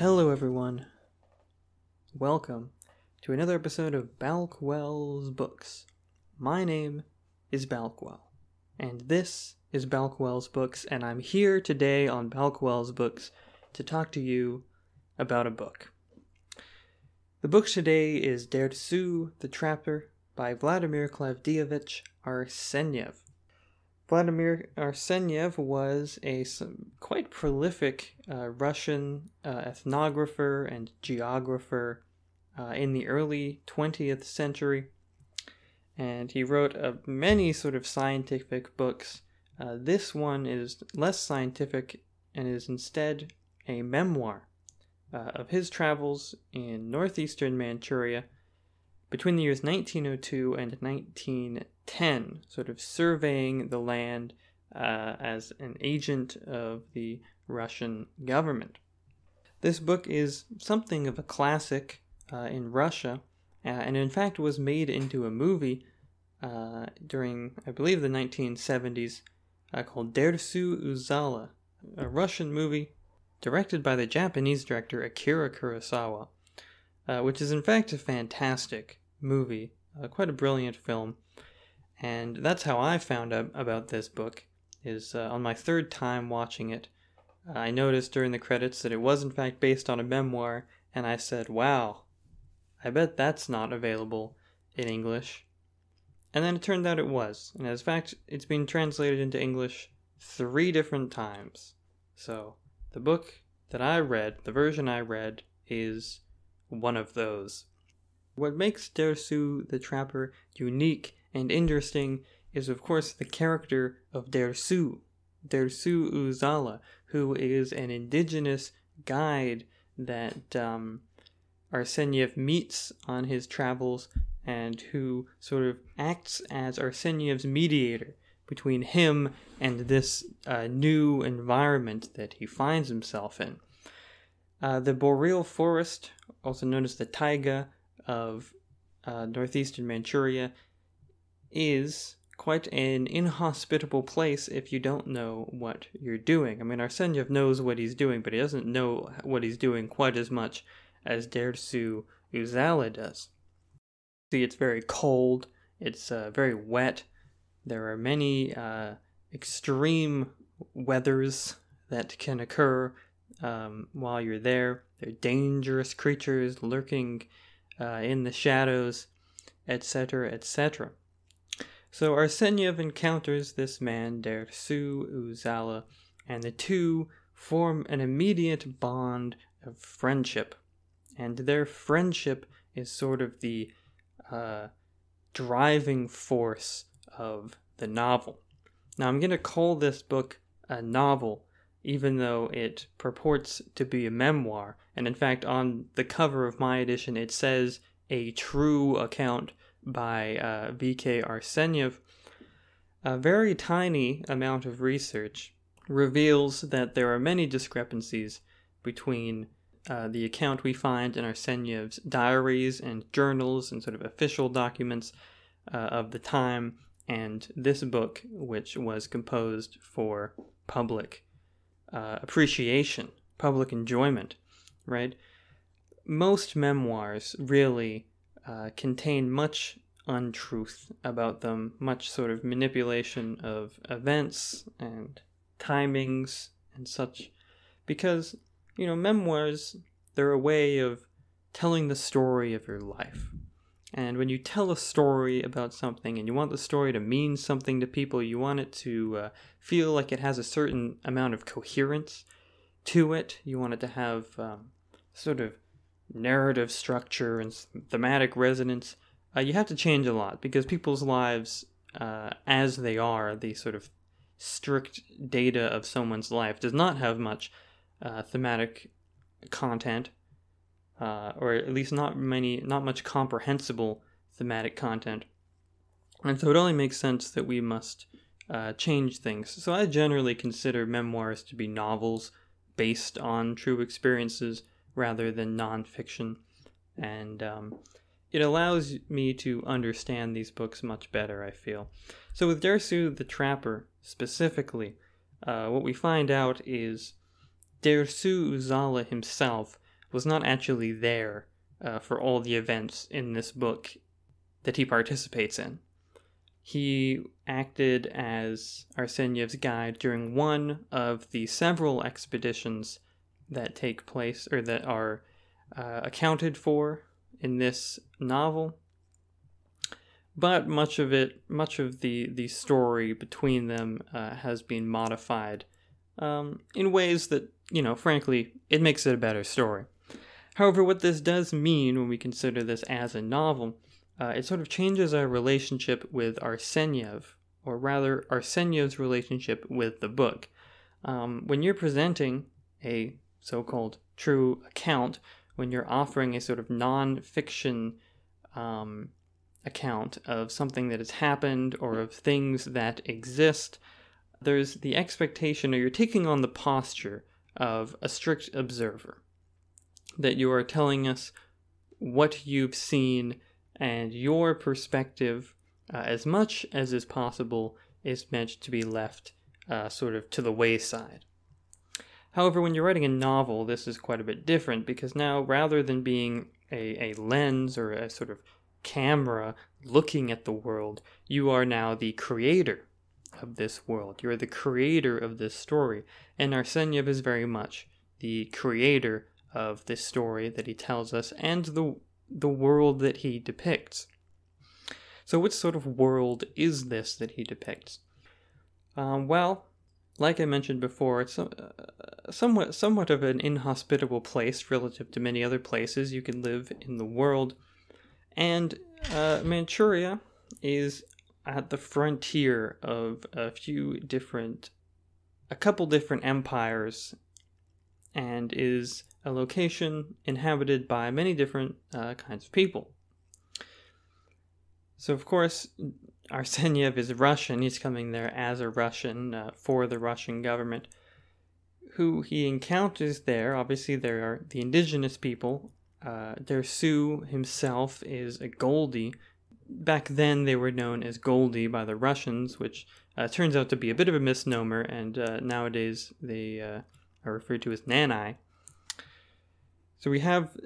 Hello, everyone. Welcome to another episode of Balckwell's Books. My name is Balckwell, and this is Balckwell's Books, and I'm here today on Balckwell's Books to talk to you about a book. The book today is Dersu the Trapper by Vladimir Klavdievich Arseniev. Vladimir Arseniev was a quite prolific uh, Russian uh, ethnographer and geographer uh, in the early 20th century, and he wrote uh, many sort of scientific books. Uh, this one is less scientific and is instead a memoir uh, of his travels in northeastern Manchuria between the years 1902 and 1910, sort of surveying the land uh, as an agent of the Russian government. This book is something of a classic uh, in Russia, uh, and in fact was made into a movie uh, during, I believe, the 1970s uh, called Dersu Uzala, a Russian movie directed by the Japanese director Akira Kurosawa, uh, which is in fact a fantastic movie, uh, quite a brilliant film. And that's how I found out about this book. Is uh, on my third time watching it, I noticed during the credits that it was in fact based on a memoir, and I said, "Wow, I bet that's not available in English." And then it turned out it was, and as fact, it's been translated into English three different times. So the book that I read, the version I read, is one of those. What makes Dersu the Trapper unique and interesting is, of course, the character of Dersu, Dersu Uzala, who is an indigenous guide that um, Arseniev meets on his travels and who sort of acts as Arseniev's mediator between him and this uh, new environment that he finds himself in. Uh, the boreal forest, also known as the taiga of uh, northeastern Manchuria, is quite an inhospitable place if you don't know what you're doing. I mean, Arseniev knows what he's doing, but he doesn't know what he's doing quite as much as Dersu Uzala does. See, it's very cold, it's uh, very wet, there are many uh, extreme weathers that can occur um, while you're there. There are dangerous creatures lurking uh, in the shadows, etc., etc. So Arseniev encounters this man, Dersu Uzala, and the two form an immediate bond of friendship. And their friendship is sort of the uh, driving force of the novel. Now, I'm going to call this book a novel, even though it purports to be a memoir. And in fact, on the cover of my edition, it says a true account by uh, V.K. Arseniev. A very tiny amount of research reveals that there are many discrepancies between uh, the account we find in Arseniev's diaries and journals and sort of official documents uh, of the time and this book, which was composed for public uh, appreciation, public enjoyment, right? Most memoirs really uh, contain much untruth about them, much sort of manipulation of events and timings and such, because, you know, memoirs, they're a way of telling the story of your life and when you tell a story about something and you want the story to mean something to people, you want it to uh, feel like it has a certain amount of coherence to it. You want it to have um, sort of narrative structure and thematic resonance. Uh, you have to change a lot because people's lives, uh, as they are, the sort of strict data of someone's life, does not have much uh, thematic content uh, or at least not many, not much comprehensible thematic content. And so it only makes sense that we must uh, change things. So I generally consider memoirs to be novels based on true experiences rather than nonfiction. And um, it allows me to understand these books much better, I feel. So with Dersu the Trapper specifically, uh, what we find out is Dersu Uzala himself was not actually there uh, for all the events in this book that he participates in. He acted as Arseniev's guide during one of the several expeditions that take place or that are uh, accounted for in this novel. But much of it, much of the, the story between them uh, has been modified um, in ways that, you know, frankly, it makes it a better story. However, what this does mean when we consider this as a novel, uh, it sort of changes our relationship with Arseniev, or rather, Arseniev's relationship with the book. Um, when you're presenting a so called true account, when you're offering a sort of non fiction um, account of something that has happened or of things that exist, there's the expectation, or you're taking on the posture of a strict observer. That you are telling us what you've seen and your perspective, uh, as much as is possible, is meant to be left uh, sort of to the wayside. However, when you're writing a novel, this is quite a bit different because now, rather than being a, a lens or a sort of camera looking at the world, you are now the creator of this world. You're the creator of this story. And Arseniev is very much the creator of this story that he tells us and the, the world that he depicts. So, what sort of world is this that he depicts? Um, well, like I mentioned before, it's uh, somewhat somewhat of an inhospitable place relative to many other places you can live in the world, and uh, Manchuria is at the frontier of a few different, a couple different empires, and is a location inhabited by many different uh, kinds of people. So, of course, Arseniev is a Russian. He's coming there as a Russian uh, for the Russian government. Who he encounters there, obviously, there are the indigenous people. Uh, Dersu himself is a Goldie. Back then, they were known as Goldie by the Russians, which uh, turns out to be a bit of a misnomer, and uh, nowadays they uh, are referred to as Nanai. So we have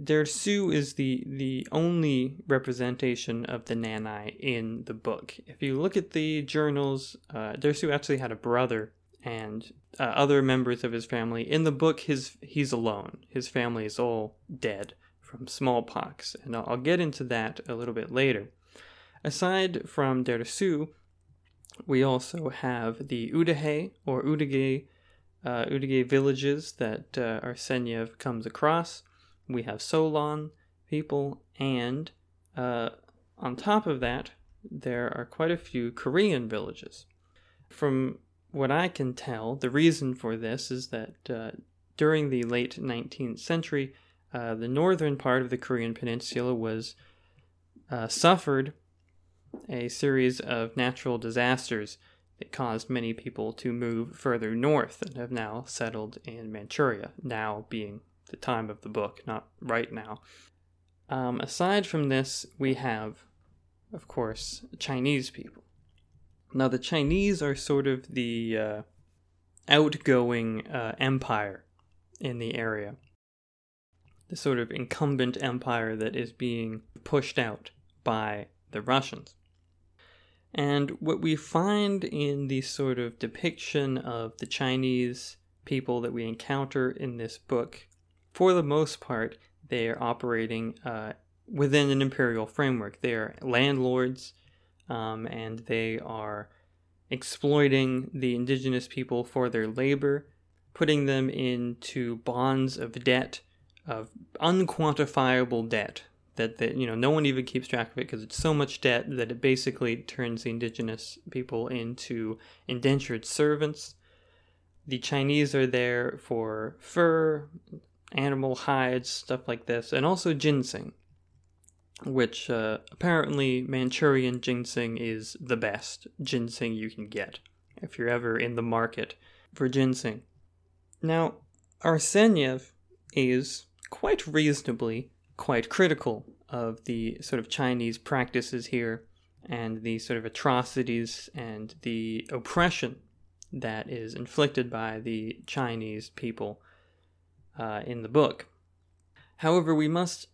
Dersu is the the only representation of the Nanai in the book. If you look at the journals, uh, Dersu actually had a brother and uh, other members of his family. In the book, his he's alone. His family is all dead from smallpox, and I'll, I'll get into that a little bit later. Aside from Dersu, we also have the Udahe or Udage, uh, Udage villages that uh, Arseniev comes across we have Solon people, and uh, on top of that, there are quite a few Korean villages. From what I can tell, the reason for this is that uh, during the late 19th century, uh, the northern part of the Korean peninsula was uh, suffered a series of natural disasters that caused many people to move further north and have now settled in Manchuria, now being the time of the book, not right now. Um, aside from this, we have, of course, Chinese people. Now, the Chinese are sort of the uh, outgoing uh, empire in the area, the sort of incumbent empire that is being pushed out by the Russians. And what we find in the sort of depiction of the Chinese people that we encounter in this book for the most part, they are operating uh, within an imperial framework. They are landlords um, and they are exploiting the indigenous people for their labor, putting them into bonds of debt, of unquantifiable debt. That, that you know no one even keeps track of it because it's so much debt that it basically turns the indigenous people into indentured servants. The Chinese are there for fur, animal hides, stuff like this, and also ginseng, which uh, apparently Manchurian ginseng is the best ginseng you can get if you're ever in the market for ginseng. Now, Arseniev is quite reasonably quite critical of the sort of Chinese practices here and the sort of atrocities and the oppression that is inflicted by the Chinese people uh, in the book. However, we must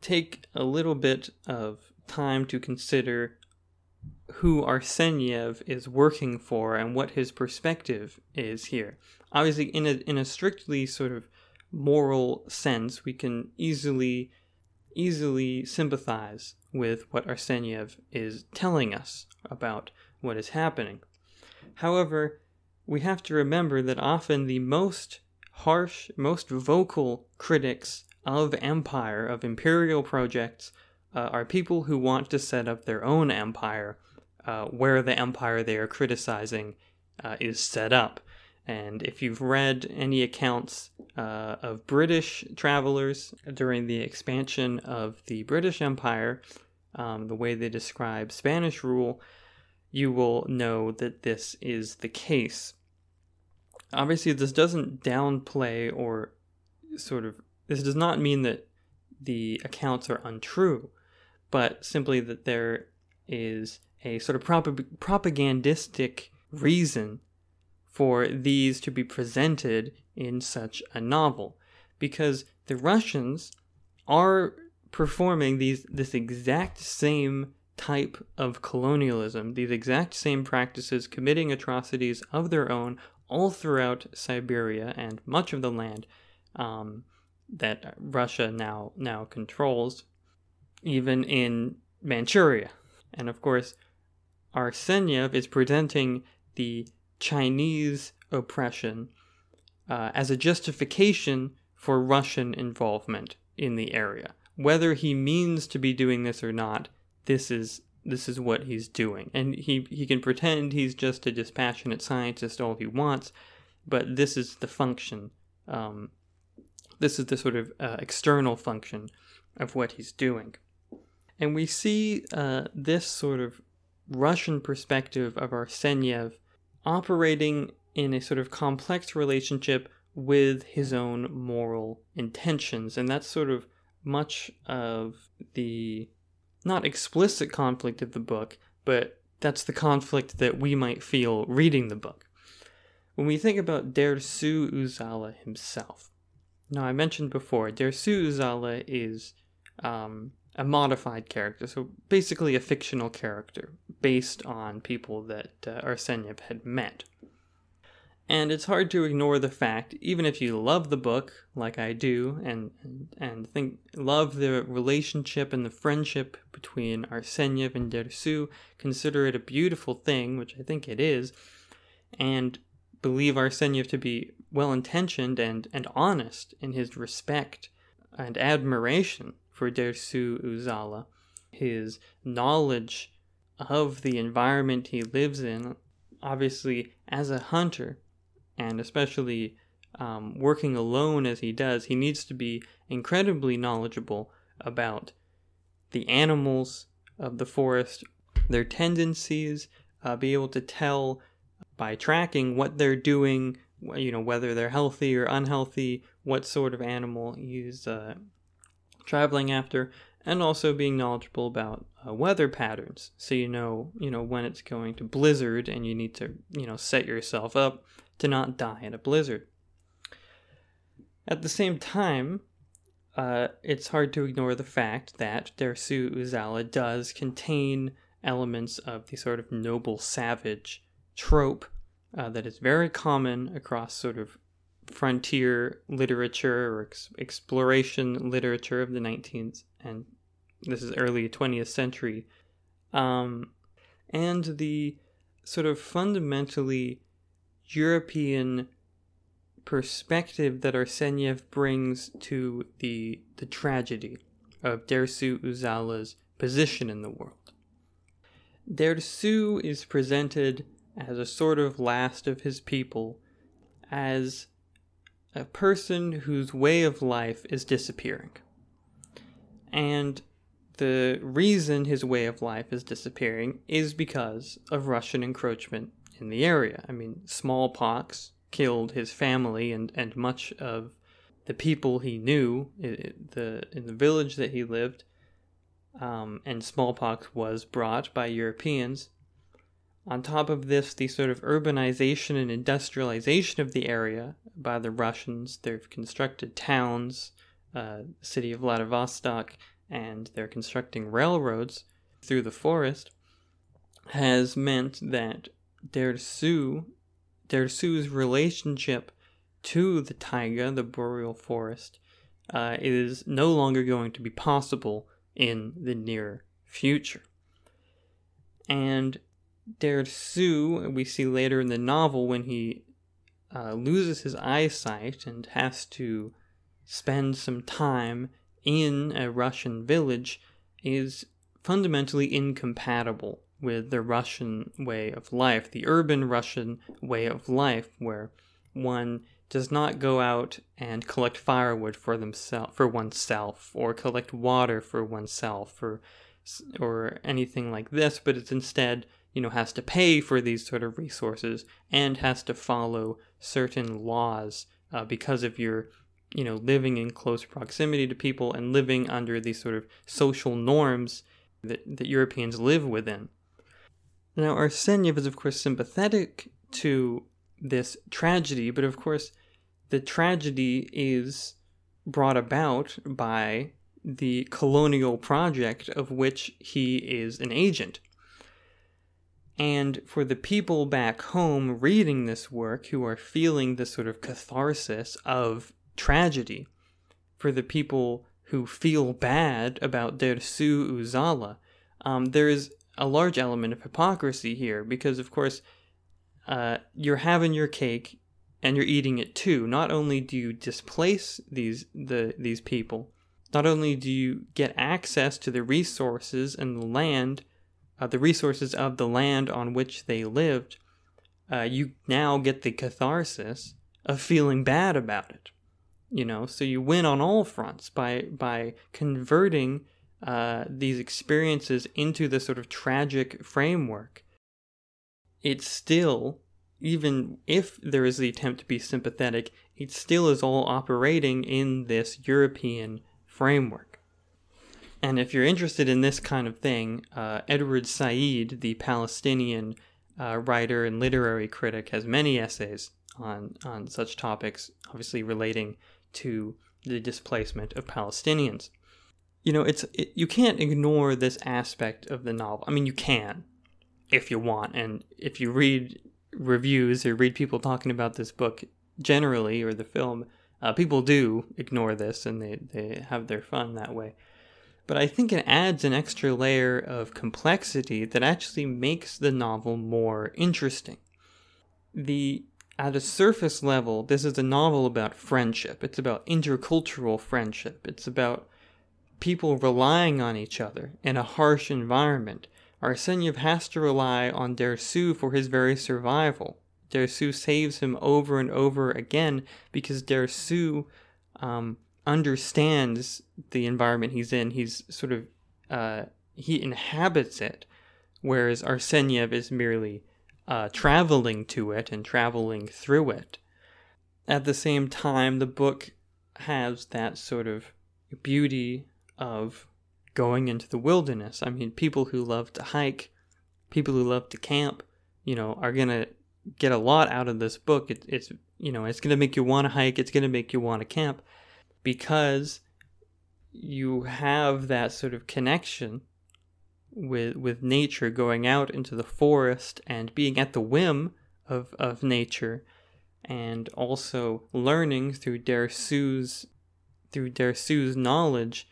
take a little bit of time to consider who Arseniev is working for and what his perspective is here. Obviously, in a in a strictly sort of moral sense, we can easily easily sympathize with what Arseniev is telling us about what is happening. However, we have to remember that often the most harsh, most vocal critics of empire, of imperial projects, uh, are people who want to set up their own empire uh, where the empire they are criticizing uh, is set up. And if you've read any accounts uh, of British travelers during the expansion of the British Empire, um, the way they describe Spanish rule, you will know that this is the case. Obviously, this doesn't downplay or sort of, this does not mean that the accounts are untrue, but simply that there is a sort of prop- propagandistic reason for these to be presented in such a novel because the Russians are performing these this exact same type of colonialism, these exact same practices, committing atrocities of their own all throughout Siberia and much of the land um, that Russia now now controls, even in Manchuria. And of course, Arseniev is presenting the Chinese oppression uh, as a justification for Russian involvement in the area. Whether he means to be doing this or not, this is this is what he's doing. And he, he can pretend he's just a dispassionate scientist all he wants, but this is the function. Um, this is the sort of uh, external function of what he's doing. And we see uh, this sort of Russian perspective of Arseniev operating in a sort of complex relationship with his own moral intentions. And that's sort of much of the not explicit conflict of the book, but that's the conflict that we might feel reading the book. When we think about Dersu Uzala himself, now I mentioned before, Dersu Uzala is um, a modified character, so basically a fictional character based on people that uh, Arseniev had met. And it's hard to ignore the fact, even if you love the book, like I do, and and think love the relationship and the friendship between Arseniev and Dersu, consider it a beautiful thing, which I think it is, and believe Arseniev to be well intentioned and, and honest in his respect and admiration for Dersu Uzala. His knowledge of the environment he lives in, obviously, as a hunter, and especially um, working alone as he does, he needs to be incredibly knowledgeable about the animals of the forest, their tendencies, uh, be able to tell by tracking what they're doing, you know, whether they're healthy or unhealthy, what sort of animal he's uh, traveling after, and also being knowledgeable about uh, weather patterns, so you know you know when it's going to blizzard, and you need to you know set yourself up to not die in a blizzard. At the same time, uh, it's hard to ignore the fact that Dersu Uzala does contain elements of the sort of noble savage trope uh, that is very common across sort of frontier literature or ex- exploration literature of the 19th and this is early 20th century. Um, and the sort of fundamentally european perspective that arseniev brings to the the tragedy of dersu uzala's position in the world. Dersu is presented as a sort of last of his people as a person whose way of life is disappearing. And the reason his way of life is disappearing is because of Russian encroachment in the area. I mean, smallpox killed his family and, and much of the people he knew the in the village that he lived. Um, and smallpox was brought by Europeans on top of this, the sort of urbanization and industrialization of the area by the Russians, they've constructed towns, uh, city of Vladivostok and they're constructing railroads through the forest has meant that Dersu, Dersu's relationship to the taiga, the boreal forest, uh, is no longer going to be possible in the near future. And Dersu, we see later in the novel when he uh, loses his eyesight and has to spend some time in a Russian village, is fundamentally incompatible with the Russian way of life, the urban Russian way of life, where one does not go out and collect firewood for themselves for oneself or collect water for oneself or or anything like this, but it's instead you know has to pay for these sort of resources and has to follow certain laws uh, because of your you know living in close proximity to people and living under these sort of social norms that, that Europeans live within. Now Arseniev is of course sympathetic to this tragedy, but of course the tragedy is brought about by the colonial project of which he is an agent. And for the people back home reading this work who are feeling this sort of catharsis of tragedy, for the people who feel bad about Dersu Uzala, um, there is a large element of hypocrisy here because, of course, uh, you're having your cake and you're eating it too. Not only do you displace these the these people, not only do you get access to the resources and the land uh, the resources of the land on which they lived, uh, you now get the catharsis of feeling bad about it. You know, so you win on all fronts by by converting uh, these experiences into the sort of tragic framework. It's still, even if there is the attempt to be sympathetic, it still is all operating in this European framework. And if you're interested in this kind of thing, uh, Edward Said, the Palestinian uh, writer and literary critic, has many essays on, on such topics, obviously relating to the displacement of Palestinians. You know, it's it, you can't ignore this aspect of the novel. I mean, you can, if you want, and if you read reviews or read people talking about this book generally or the film, uh, people do ignore this and they, they have their fun that way but I think it adds an extra layer of complexity that actually makes the novel more interesting. The at a surface level, this is a novel about friendship. It's about intercultural friendship. It's about people relying on each other in a harsh environment. Arseniev has to rely on Dersu for his very survival. Dersu saves him over and over again because Dersu um, understands the environment he's in. He's sort of uh, he inhabits it, whereas Arseniev is merely uh, traveling to it and traveling through it. At the same time, the book has that sort of beauty of going into the wilderness. I mean, people who love to hike, people who love to camp, you know, are gonna get a lot out of this book. It, it's you know, it's gonna make you want to hike. It's gonna make you want to camp because you have that sort of connection with with nature going out into the forest and being at the whim of, of nature and also learning through Dersu's through Dersu's knowledge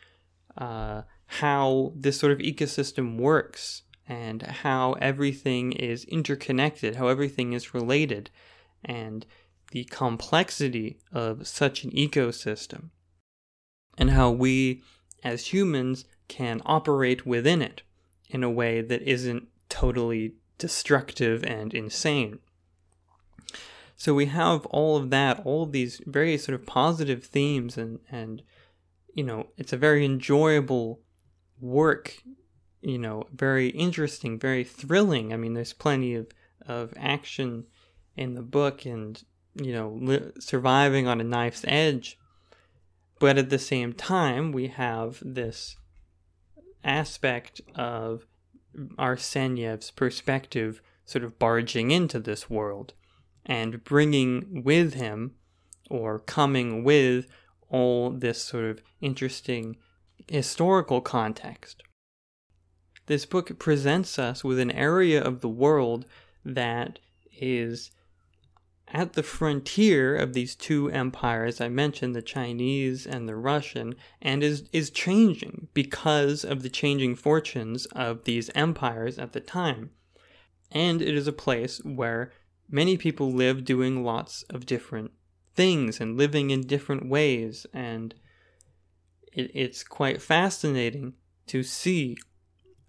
uh, how this sort of ecosystem works and how everything is interconnected, how everything is related, and the complexity of such an ecosystem and how we as humans can operate within it in a way that isn't totally destructive and insane. So we have all of that, all of these very sort of positive themes and and you know, it's a very enjoyable work, you know, very interesting, very thrilling. I mean, there's plenty of of action in the book and you know, li- surviving on a knife's edge but at the same time, we have this aspect of Arseniev's perspective sort of barging into this world and bringing with him or coming with all this sort of interesting historical context. This book presents us with an area of the world that is at the frontier of these two empires I mentioned, the Chinese and the Russian, and is, is changing because of the changing fortunes of these empires at the time. And it is a place where many people live doing lots of different things and living in different ways, and it, it's quite fascinating to see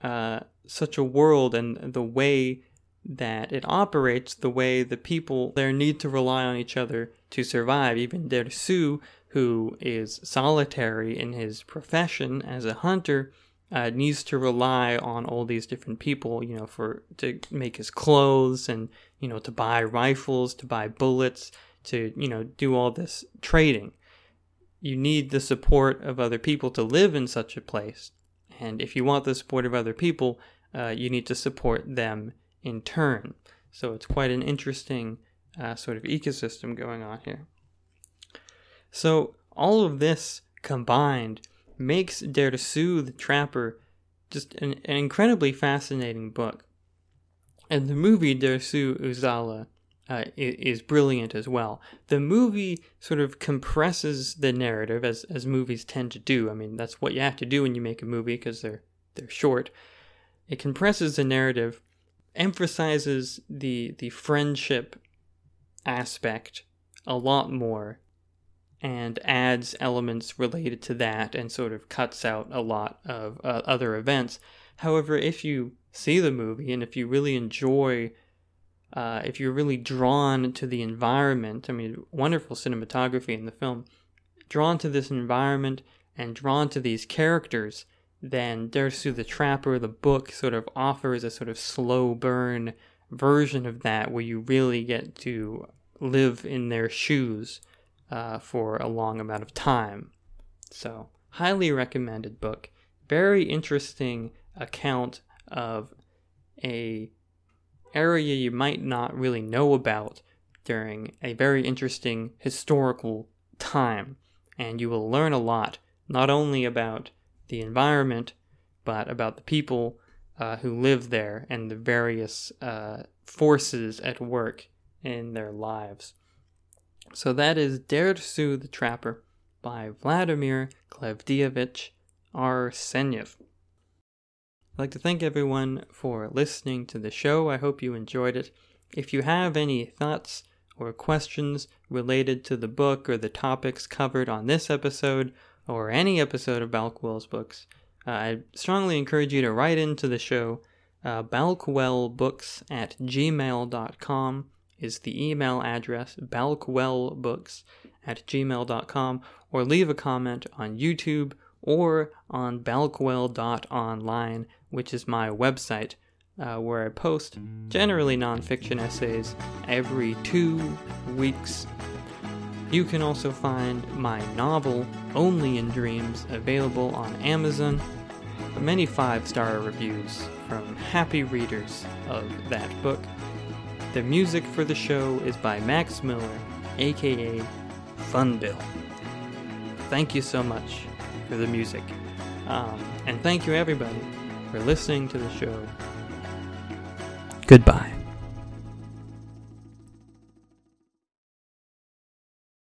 uh, such a world and the way that it operates the way the people there need to rely on each other to survive. Even Dersu, who is solitary in his profession as a hunter, uh, needs to rely on all these different people, you know, for to make his clothes and you know to buy rifles, to buy bullets, to you know do all this trading. You need the support of other people to live in such a place, and if you want the support of other people, uh, you need to support them in turn. So it's quite an interesting uh, sort of ecosystem going on here. So all of this combined makes Dersu the Trapper just an, an, incredibly fascinating book. And the movie Dersu Uzala uh, is, is, brilliant as well. The movie sort of compresses the narrative as, as movies tend to do. I mean, that's what you have to do when you make a movie because they're they're short. It compresses the narrative emphasizes the the friendship aspect a lot more and adds elements related to that and sort of cuts out a lot of uh, other events. However, if you see the movie and if you really enjoy, uh, if you're really drawn to the environment, I mean, wonderful cinematography in the film, drawn to this environment and drawn to these characters, then Dersu the Trapper, the book, sort of offers a sort of slow burn version of that where you really get to live in their shoes uh, for a long amount of time. So, highly recommended book. Very interesting account of a area you might not really know about during a very interesting historical time. And you will learn a lot, not only about the environment, but about the people uh, who live there and the various uh, forces at work in their lives. So that is Dersu the Trapper by Vladimir Klavdievich Arseniev. I'd like to thank everyone for listening to the show. I hope you enjoyed it. If you have any thoughts or questions related to the book or the topics covered on this episode, or any episode of Balckwell's books, uh, I strongly encourage you to write into the show. Uh, balckwellbooks at gmail.com is the email address, balckwellbooks at gmail.com, or leave a comment on YouTube or on balckwell.online, which is my website, uh, where I post generally nonfiction essays every two weeks you can also find my novel, Only in Dreams, available on Amazon. Many five star reviews from happy readers of that book. The music for the show is by Max Miller, aka Fun Bill. Thank you so much for the music. Um, and thank you, everybody, for listening to the show. Goodbye.